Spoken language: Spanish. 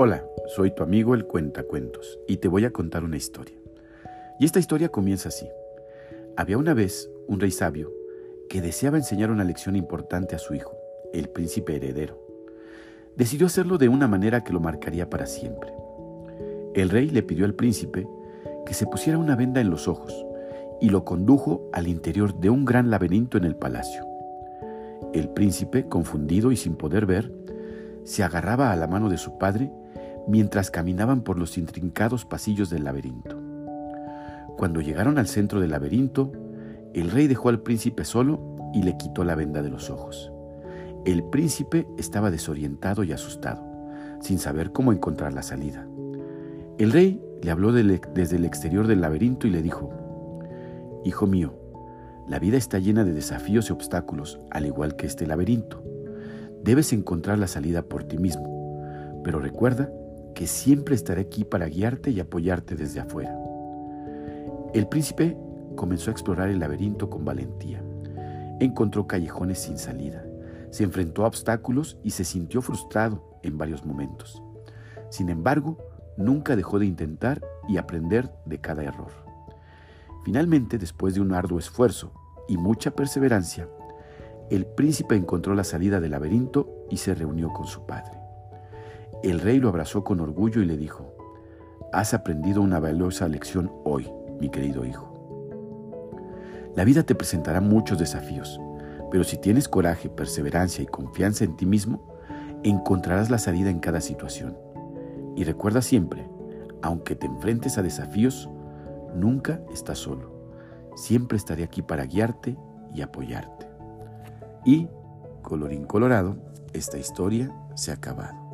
Hola, soy tu amigo el Cuentacuentos y te voy a contar una historia. Y esta historia comienza así. Había una vez un rey sabio que deseaba enseñar una lección importante a su hijo, el príncipe heredero. Decidió hacerlo de una manera que lo marcaría para siempre. El rey le pidió al príncipe que se pusiera una venda en los ojos y lo condujo al interior de un gran laberinto en el palacio. El príncipe, confundido y sin poder ver, se agarraba a la mano de su padre mientras caminaban por los intrincados pasillos del laberinto. Cuando llegaron al centro del laberinto, el rey dejó al príncipe solo y le quitó la venda de los ojos. El príncipe estaba desorientado y asustado, sin saber cómo encontrar la salida. El rey le habló desde el exterior del laberinto y le dijo, Hijo mío, la vida está llena de desafíos y obstáculos, al igual que este laberinto. Debes encontrar la salida por ti mismo, pero recuerda que siempre estaré aquí para guiarte y apoyarte desde afuera. El príncipe comenzó a explorar el laberinto con valentía. Encontró callejones sin salida, se enfrentó a obstáculos y se sintió frustrado en varios momentos. Sin embargo, nunca dejó de intentar y aprender de cada error. Finalmente, después de un arduo esfuerzo y mucha perseverancia, el príncipe encontró la salida del laberinto y se reunió con su padre. El rey lo abrazó con orgullo y le dijo, Has aprendido una valiosa lección hoy, mi querido hijo. La vida te presentará muchos desafíos, pero si tienes coraje, perseverancia y confianza en ti mismo, encontrarás la salida en cada situación. Y recuerda siempre, aunque te enfrentes a desafíos, nunca estás solo. Siempre estaré aquí para guiarte y apoyarte. Y, colorín colorado, esta historia se ha acabado.